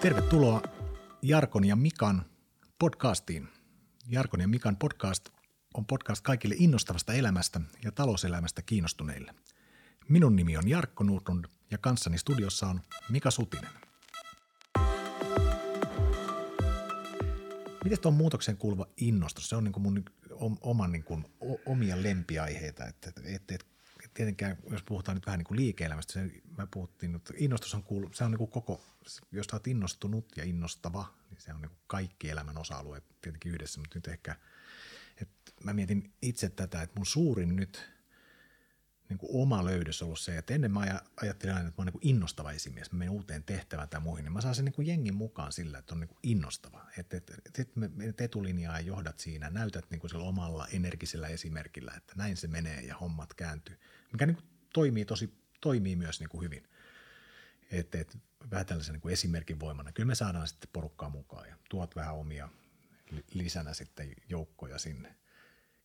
Tervetuloa Jarkon ja Mikan podcastiin. Jarkon ja Mikan podcast on podcast kaikille innostavasta elämästä ja talouselämästä kiinnostuneille. Minun nimi on Jarkko Nordlund ja kanssani studiossa on Mika Sutinen. Miten tuon muutokseen kuuluva innostus? Se on niin kuin mun oman niin kuin, omia lempiaiheita. Että, että, että, tietenkään, jos puhutaan nyt vähän niin kuin liike-elämästä, se, mä puhuttiin, että innostus on, kuulu, se on niin kuin koko, jos olet innostunut ja innostava, niin se on niin kuin kaikki elämän osa-alueet tietenkin yhdessä, mutta nyt ehkä, että mä mietin itse tätä, että mun suurin nyt niin kuin oma löydös ollut se, että ennen mä ajattelin aina, että mä oon niin innostava esimies, mä menen uuteen tehtävään tai muihin, niin mä saan sen niin kuin jengin mukaan sillä, että on niin kuin innostava. Että, että, että sitten menet etulinjaa ja johdat siinä, näytät niin kuin sillä omalla energisellä esimerkillä, että näin se menee ja hommat kääntyy, mikä niin kuin toimii tosi, toimii myös niin kuin hyvin. Että, että vähän tällaisen niin kuin esimerkin voimana. Kyllä me saadaan sitten porukkaa mukaan ja tuot vähän omia lisänä sitten joukkoja sinne.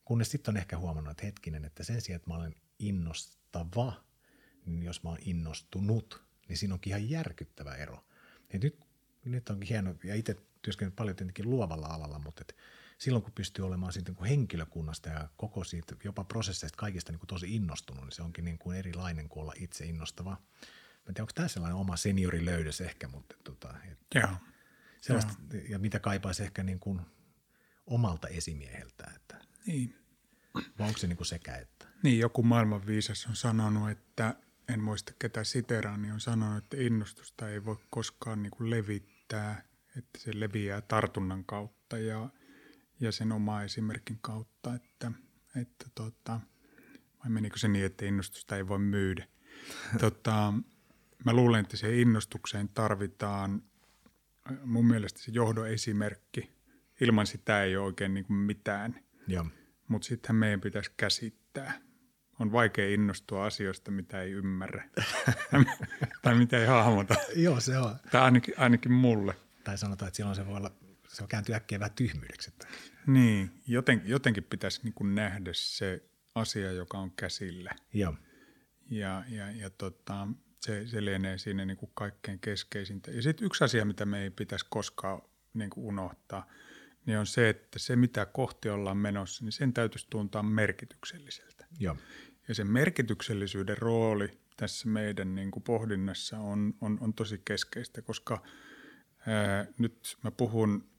Kunnes sitten on ehkä huomannut, että hetkinen, että sen sijaan, että mä olen innostava, niin jos mä oon innostunut, niin siinä onkin ihan järkyttävä ero. Ja nyt, nyt onkin hieno, ja itse työskennellyt paljon tietenkin luovalla alalla, mutta et silloin kun pystyy olemaan siitä niin henkilökunnasta ja koko siitä jopa prosesseista kaikista niin kuin tosi innostunut, niin se onkin niin kuin erilainen kuin olla itse innostava. Mä en tiedä, onko tämä sellainen oma seniorilöydös ehkä, mutta tota, et, Joo. Sellaista, ja mitä kaipaisi ehkä niin kuin omalta esimieheltä. Että, niin. Vai onko se niin kuin sekä että? Niin, joku maailmanviisas on sanonut, että en muista ketä siteraan, niin on sanonut, että innostusta ei voi koskaan niin kuin levittää, että se leviää tartunnan kautta ja, ja sen oma esimerkin kautta, että, että tota, vai menikö se niin, että innostusta ei voi myydä. tota, mä luulen, että se innostukseen tarvitaan mun mielestä se johdon esimerkki. Ilman sitä ei ole oikein niin kuin mitään. Mutta sittenhän meidän pitäisi käsittää on vaikea innostua asioista, mitä ei ymmärrä tai mitä ei hahmota. Joo, se on. Tai ainakin, ainakin mulle. Tai sanotaan, että silloin se voi olla, se on kääntyä äkkiä vähän tyhmyydeksi. Niin, joten, jotenkin pitäisi niin kuin nähdä se asia, joka on käsillä. Joo. Ja, ja, ja tota, se, se lienee siinä niin kuin kaikkein keskeisintä. Ja sitten yksi asia, mitä me ei pitäisi koskaan niin kuin unohtaa, niin on se, että se mitä kohti ollaan menossa, niin sen täytyisi tuntaa merkitykselliseltä. Joo. Ja sen merkityksellisyyden rooli tässä meidän niin kuin pohdinnassa on, on, on tosi keskeistä, koska ää, nyt mä puhun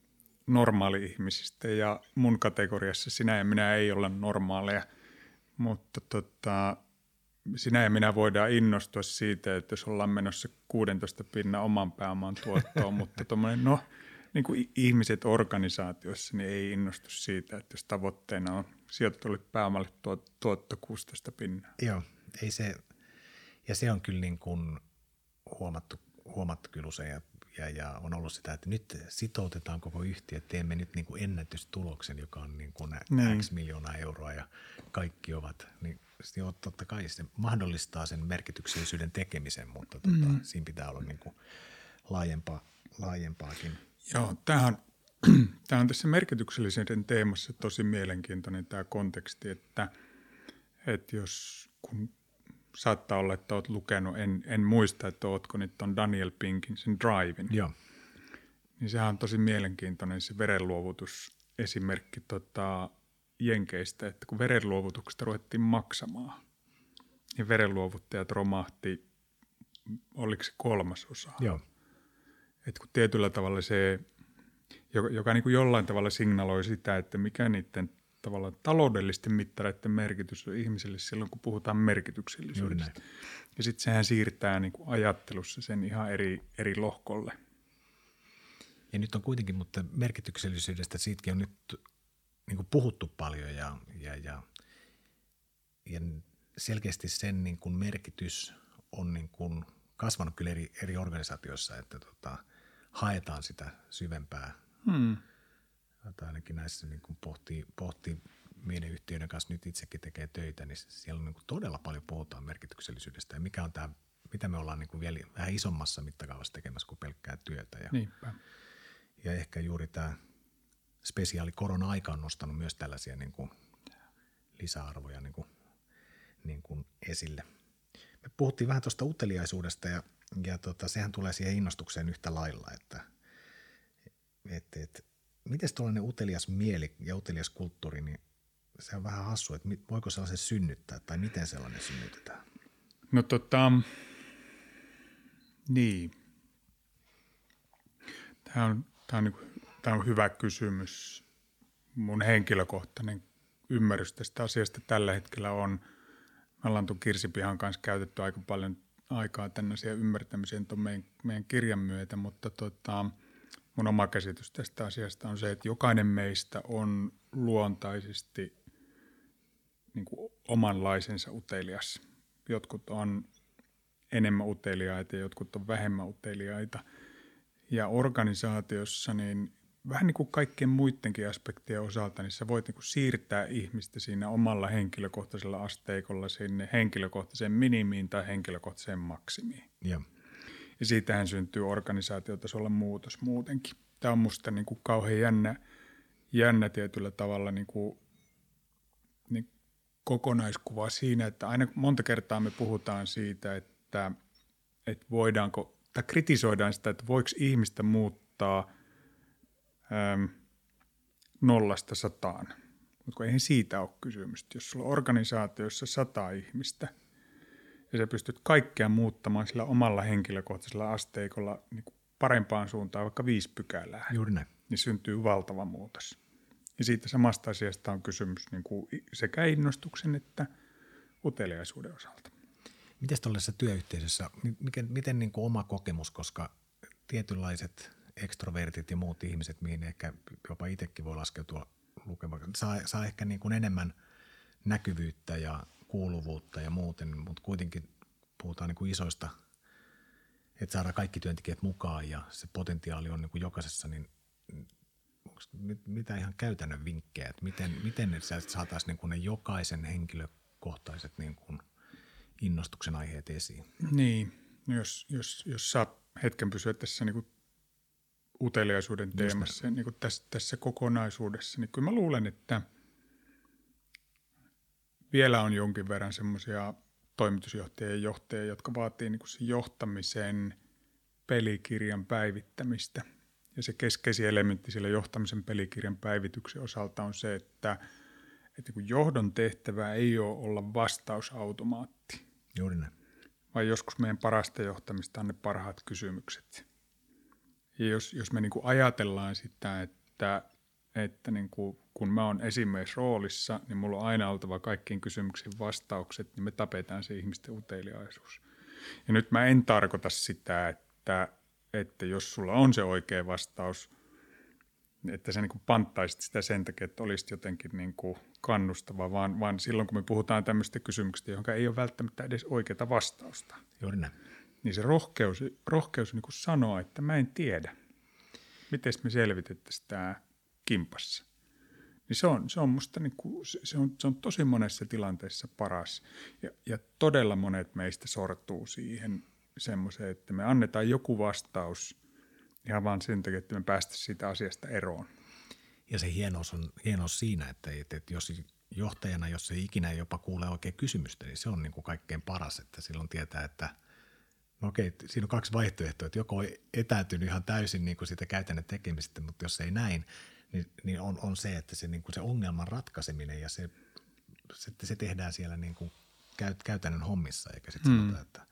normaali-ihmisistä ja mun kategoriassa sinä ja minä ei olla normaaleja, mutta tota, sinä ja minä voidaan innostua siitä, että jos ollaan menossa 16 pinnan oman pääoman tuottoon, mutta no, niin kuin ihmiset organisaatiossa niin ei innostu siitä, että jos tavoitteena on sijoitetulle pääomalle tuot, tuotto 16 pinnaa. Joo, ei se, ja se on kyllä niin kuin huomattu, huomattu kyllä usein ja, ja, ja, on ollut sitä, että nyt sitoutetaan koko yhtiö, teemme nyt niin kuin ennätystuloksen, joka on niin kuin niin. X miljoonaa euroa ja kaikki ovat, niin joo, totta kai se mahdollistaa sen merkityksellisyyden tekemisen, mutta tota, mm. siinä pitää olla niin kuin laajempaa, laajempaakin – Joo, tämähän, tämä on tässä merkityksellisyyden teemassa tosi mielenkiintoinen tämä konteksti, että, että jos kun saattaa olla, että olet lukenut, en, en muista, että oletko nyt on Daniel Pinkin sen Drivein. Joo. Niin sehän on tosi mielenkiintoinen se verenluovutusesimerkki tota, Jenkeistä, että kun verenluovutuksesta ruvettiin maksamaan, niin verenluovuttajat romahti, oliko se kolmasosa? Joo. Että kun tietyllä tavalla se, joka, joka niin kuin jollain tavalla signaloi sitä, että mikä niiden tavallaan taloudellisten mittareiden merkitys on ihmisille silloin, kun puhutaan merkityksellisyydestä. Ja sitten sehän siirtää niin kuin ajattelussa sen ihan eri, eri lohkolle. Ja nyt on kuitenkin, mutta merkityksellisyydestä siitäkin on nyt niin kuin puhuttu paljon ja, ja, ja, ja selkeästi sen niin kuin merkitys on niin kuin kasvanut kyllä eri, eri organisaatioissa, että tota, haetaan sitä syvempää. Hmm. Tai ainakin näissä niin kun pohtii, pohtii meidän yhtiöiden kanssa nyt itsekin tekee töitä, niin siellä on niin kuin todella paljon puhutaan merkityksellisyydestä ja mikä on tämä, mitä me ollaan niin kuin vielä vähän isommassa mittakaavassa tekemässä kuin pelkkää työtä. Ja, Niinpä. ja ehkä juuri tämä spesiaali korona-aika on nostanut myös tällaisia niin kuin lisäarvoja niin kuin, niin kuin esille. Me puhuttiin vähän tuosta uteliaisuudesta ja ja tota, sehän tulee siihen innostukseen yhtä lailla, että et, et, miten tuollainen utelias mieli ja utelias kulttuuri, niin se on vähän hassu, että voiko sellaisen synnyttää tai miten sellainen synnytetään? No tota, niin. Tämä on, tämä on, niin tämä on hyvä kysymys. Mun henkilökohtainen ymmärrys tästä asiasta tällä hetkellä on, me ollaan tuon Kirsipihan kanssa käytetty aika paljon aikaa tänne ymmärtämiseen tuon meidän, meidän kirjan myötä, mutta tota, mun oma käsitys tästä asiasta on se, että jokainen meistä on luontaisesti niin kuin omanlaisensa utelias. Jotkut on enemmän uteliaita ja jotkut on vähemmän uteliaita. Ja organisaatiossa niin vähän niin kuin kaikkien muidenkin aspektien osalta, niin sä voit niin kuin siirtää ihmistä siinä omalla henkilökohtaisella asteikolla sinne henkilökohtaiseen minimiin tai henkilökohtaiseen maksimiin. Ja, ja siitähän syntyy organisaatiotasolla muutos muutenkin. Tämä on musta niin kuin kauhean jännä, jännä tietyllä tavalla niin kuin, niin kokonaiskuva siinä, että aina monta kertaa me puhutaan siitä, että, että voidaanko, tai kritisoidaan sitä, että voiko ihmistä muuttaa – äm, nollasta sataan. Mutta eihän siitä ole kysymys. Jos sulla on organisaatiossa sata ihmistä ja sä pystyt kaikkea muuttamaan sillä omalla henkilökohtaisella asteikolla niin kuin parempaan suuntaan, vaikka viisi pykälää, Juuri näin. niin syntyy valtava muutos. Ja siitä samasta asiasta on kysymys niin kuin sekä innostuksen että uteliaisuuden osalta. Miten tuollaisessa työyhteisössä, miten, miten niin kuin oma kokemus, koska tietynlaiset ekstrovertit ja muut ihmiset, mihin ehkä jopa itsekin voi laskeutua lukemaan. Saa, saa ehkä niin kuin enemmän näkyvyyttä ja kuuluvuutta ja muuten, mutta kuitenkin puhutaan niin kuin isoista, että saada kaikki työntekijät mukaan ja se potentiaali on niin kuin jokaisessa, niin onko mitä ihan käytännön vinkkejä, että miten, miten saataisiin niin kuin ne jokaisen henkilökohtaiset niin kuin innostuksen aiheet esiin? Niin, jos, jos, jos saa hetken pysyä tässä niin kuin uteliaisuuden teemassa niin kuin tässä, tässä kokonaisuudessa, niin kyllä mä luulen, että vielä on jonkin verran semmoisia toimitusjohtajia ja johtajia, jotka vaatii niin kuin sen johtamisen pelikirjan päivittämistä. Ja se keskeisin elementti sillä johtamisen pelikirjan päivityksen osalta on se, että, että kun johdon tehtävä ei ole olla vastausautomaatti. Juuri näin. Vaan joskus meidän parasta johtamista on ne parhaat kysymykset – ja jos, jos me niin kuin ajatellaan sitä, että, että niin kuin, kun mä oon esimiesroolissa, niin mulla on aina oltava kaikkiin kysymyksiin vastaukset, niin me tapetaan se ihmisten uteliaisuus. Ja nyt mä en tarkoita sitä, että, että jos sulla on se oikea vastaus, että sä niin kuin panttaisit sitä sen takia, että olisit jotenkin niin kuin kannustava, vaan, vaan silloin kun me puhutaan tämmöistä kysymyksistä, johon ei ole välttämättä edes oikeaa vastausta. Juuri näin niin se rohkeus, rohkeus niin kuin sanoa, että mä en tiedä, miten me selvitettäisiin tämä kimpassa. Niin se on, se on musta niin kuin, se on, se on tosi monessa tilanteessa paras. Ja, ja todella monet meistä sortuu siihen semmoiseen, että me annetaan joku vastaus ihan vaan sen takia, että me päästä siitä asiasta eroon. Ja se hienous on hienous siinä, että, että, että jos johtajana, jos ei ikinä jopa kuule oikein kysymystä, niin se on niin kuin kaikkein paras, että silloin tietää, että – no okei, siinä on kaksi vaihtoehtoa, että joko on etääntynyt ihan täysin niin kuin sitä käytännön tekemistä, mutta jos ei näin, niin, niin on, on se, että se, niin kuin se ongelman ratkaiseminen ja se, se, se tehdään siellä niin kuin käytännön hommissa, eikä sitten hmm. sanota, että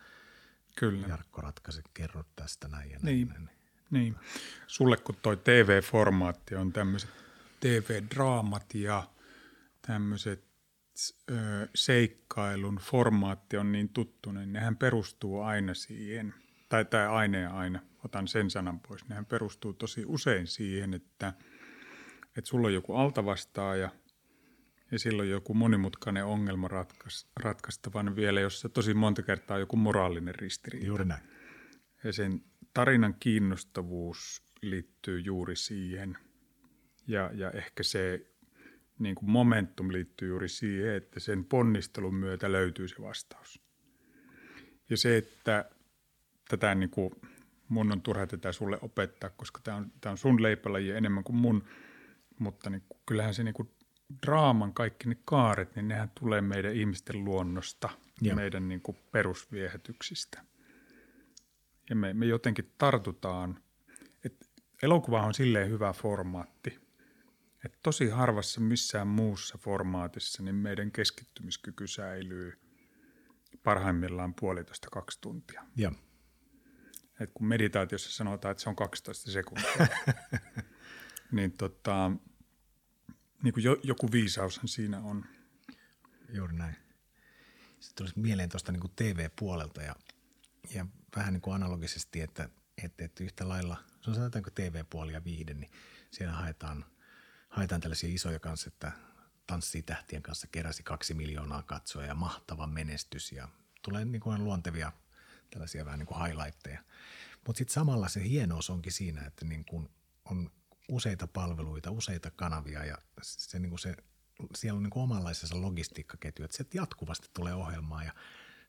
Kyllä. Jarkko ratkaisi, kerro tästä näin ja näin. Niin. näin. Niin. Sulle kun toi TV-formaatti on tämmöiset TV-draamat ja tämmöiset seikkailun formaatti on niin tuttu, niin nehän perustuu aina siihen, tai tämä aine aina, otan sen sanan pois, nehän perustuu tosi usein siihen, että, että sulla on joku altavastaaja ja silloin joku monimutkainen ongelma ratkaist, ratkaistavan vielä, jossa tosi monta kertaa on joku moraalinen ristiriita. Juuri näin. Ja sen tarinan kiinnostavuus liittyy juuri siihen. Ja, ja ehkä se niin kuin momentum liittyy juuri siihen, että sen ponnistelun myötä löytyy se vastaus. Ja se, että tätä niin kuin, mun on turha tätä sulle opettaa, koska tämä on, tämä on sun leipälaji enemmän kuin mun, mutta niin, kyllähän se niin kuin draaman kaikki ne kaaret, niin nehän tulee meidän ihmisten luonnosta ja meidän niin kuin perusviehätyksistä. ja me, me jotenkin tartutaan. Et elokuva on silleen hyvä formaatti, että tosi harvassa missään muussa formaatissa niin meidän keskittymiskyky säilyy parhaimmillaan puolitoista kaksi tuntia. Joo. Et kun meditaatiossa sanotaan, että se on 12 sekuntia, niin tota, niin kuin jo, joku viisaushan siinä on. Juuri näin. Sitten tulisi mieleen tuosta niin TV-puolelta ja, ja vähän niin kuin analogisesti, että, että, että yhtä lailla, sanotaanko TV-puoli ja viihde, niin siellä haetaan, haetaan tällaisia isoja kanssa, että tanssii tähtien kanssa keräsi kaksi miljoonaa katsoa ja mahtava menestys ja tulee niin kuin luontevia tällaisia vähän niin kuin highlightteja. Mutta sitten samalla se hienous onkin siinä, että niin kuin on useita palveluita, useita kanavia ja se, niin kuin se, siellä on niin kuin omanlaisensa logistiikkaketju, että se jatkuvasti tulee ohjelmaa ja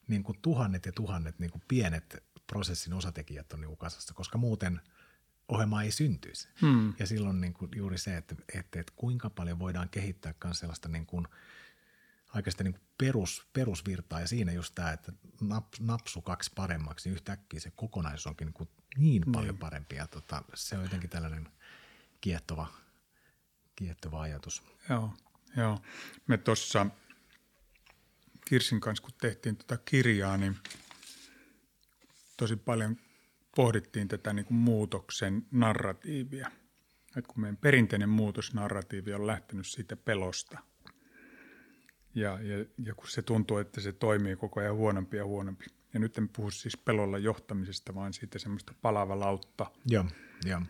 niin kuin tuhannet ja tuhannet niin kuin pienet prosessin osatekijät on niin kuin kasassa, koska muuten ohjelma ei syntyisi. Hmm. Ja silloin niin kuin juuri se, että, että, että kuinka paljon voidaan kehittää myös sellaista niin kuin – aikaista niin perus, perusvirtaa ja siinä just tämä, että nap, napsu kaksi paremmaksi, niin yhtäkkiä se kokonaisuus onkin niin, kuin niin paljon parempi ja tota, se on jotenkin tällainen kiehtova, kiehtova ajatus. Joo, joo. Me tuossa Kirsin kanssa, kun tehtiin tuota kirjaa, niin tosi paljon pohdittiin tätä niin kuin muutoksen narratiivia. Et kun meidän perinteinen muutosnarratiivi on lähtenyt siitä pelosta – ja, ja, ja kun se tuntuu, että se toimii koko ajan huonompi ja huonompi. Ja nyt en puhu siis pelolla johtamisesta, vaan siitä semmoista palavalautta ja, ja.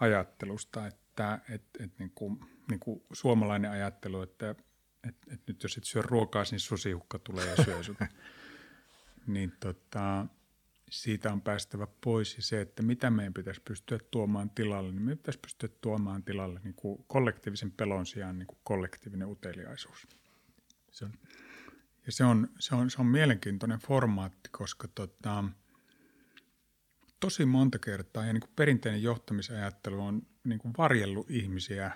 Ajattelusta, että et, et niin kuin, niin kuin suomalainen ajattelu, että et, et nyt jos et syö ruokaa, niin susihukka tulee ja syö sut. niin tota, siitä on päästävä pois ja se, että mitä meidän pitäisi pystyä tuomaan tilalle, niin meidän pitäisi pystyä tuomaan tilalle niin kuin kollektiivisen pelon sijaan niin kuin kollektiivinen uteliaisuus. Se on. Ja se on, se on, se on mielenkiintoinen formaatti, koska tota, tosi monta kertaa ja niin kuin perinteinen johtamisajattelu on niin kuin varjellut ihmisiä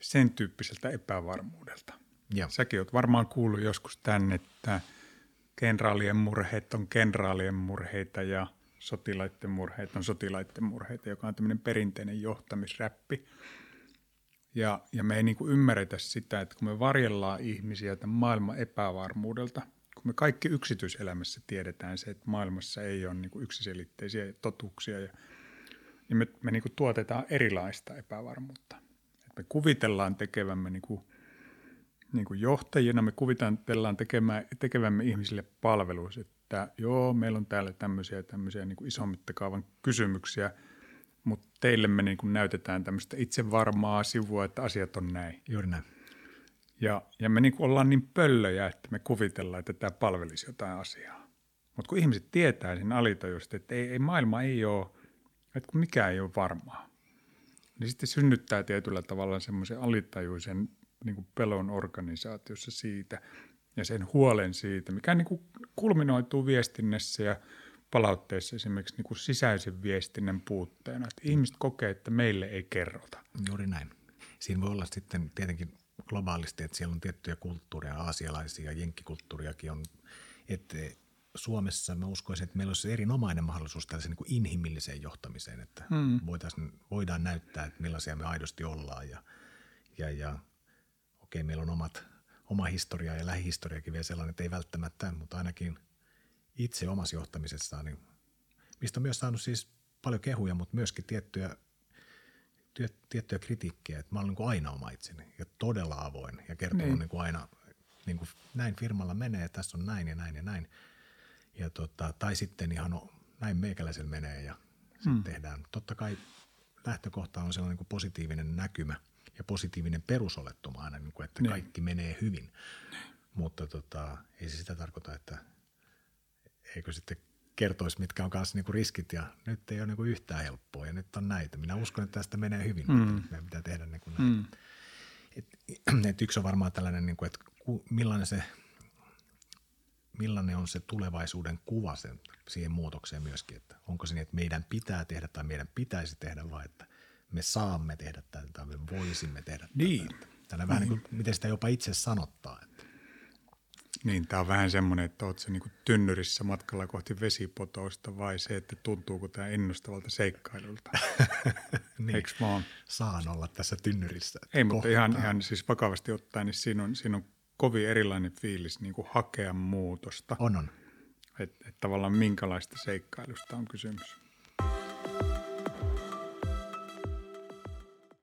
sen tyyppiseltä epävarmuudelta. Ja. Säkin oot varmaan kuullut joskus tänne, että kenraalien murheet on kenraalien murheita ja sotilaiden murheet on sotilaiden murheita, joka on tämmöinen perinteinen johtamisräppi. Ja, ja me ei niin kuin ymmärretä sitä, että kun me varjellaan ihmisiä tämän maailman epävarmuudelta, kun me kaikki yksityiselämässä tiedetään se, että maailmassa ei ole niin kuin yksiselitteisiä totuuksia, ja, niin me, me niin kuin tuotetaan erilaista epävarmuutta. Et me kuvitellaan tekevämme niin kuin, niin kuin johtajina, me kuvitellaan tekemään, tekevämme ihmisille palvelus, että joo, meillä on täällä tämmöisiä, tämmöisiä niin kuin ison mittakaavan kysymyksiä – mutta teille me niin kuin näytetään tämmöistä itsevarmaa sivua, että asiat on näin. Juuri näin. Ja, ja me niin ollaan niin pöllöjä, että me kuvitellaan, että tämä palvelisi jotain asiaa. Mutta kun ihmiset tietää siinä alitajuisesti, että ei, ei, maailma ei ole, että kun mikään ei ole varmaa, niin sitten synnyttää tietyllä tavalla semmoisen alitajuisen niin pelon organisaatiossa siitä ja sen huolen siitä, mikä niin kuin kulminoituu viestinnässä ja palautteissa esimerkiksi niin kuin sisäisen viestinnän puutteena, että ihmiset kokee, että meille ei kerrota. Juuri näin. Siinä voi olla sitten tietenkin globaalisti, että siellä on tiettyjä kulttuureja, aasialaisia, jenkkikulttuuriakin on, että Suomessa mä uskoisin, että meillä olisi erinomainen mahdollisuus tällaiseen niin inhimilliseen johtamiseen, että hmm. voidaan näyttää, että millaisia me aidosti ollaan ja, ja, ja okei, meillä on omat, oma historia ja lähihistoriakin vielä sellainen, että ei välttämättä, mutta ainakin – itse omassa johtamisessaan, niin mistä on myös saanut siis paljon kehuja, mutta myöskin tiettyjä, tiettyjä kritiikkiä, että mä olen niin aina oma itseni ja todella avoin ja kertonut niin. Niin kuin aina, niin kuin näin firmalla menee, tässä on näin ja näin ja näin. Ja tota, tai sitten ihan no, näin meikäläisellä menee ja hmm. tehdään. Totta kai lähtökohta on sellainen niin kuin positiivinen näkymä ja positiivinen perusolettuma aina, niin kuin, että niin. kaikki menee hyvin. Niin. Mutta tota, ei se sitä tarkoita, että eikö sitten kertoisi, mitkä on kanssa niinku riskit ja nyt ei ole niinku yhtään helppoa ja nyt on näitä. Minä uskon, että tästä menee hyvin, mm. mutta meidän pitää tehdä niinku näin. Mm. Et, et yksi on varmaan tällainen, niinku, että millainen, se, millainen on se tulevaisuuden kuva sen, siihen muutokseen myöskin, että onko se niin, että meidän pitää tehdä tai meidän pitäisi tehdä vai että me saamme tehdä tätä tai me voisimme tehdä niin. tätä. Tällä niin. vähän niin kuin, miten sitä jopa itse sanottaa. Niin, tämä on vähän semmoinen, että oletko niinku tynnyrissä matkalla kohti vesipotousta vai se, että tuntuuko tämä innostavalta seikkailulta. niin. Saan olla tässä tynnyrissä. Ei, mutta ihan, ihan siis vakavasti ottaen, niin siinä on, siinä on kovin erilainen fiilis niin kuin hakea muutosta. On, on. Että et tavallaan minkälaista seikkailusta on kysymys.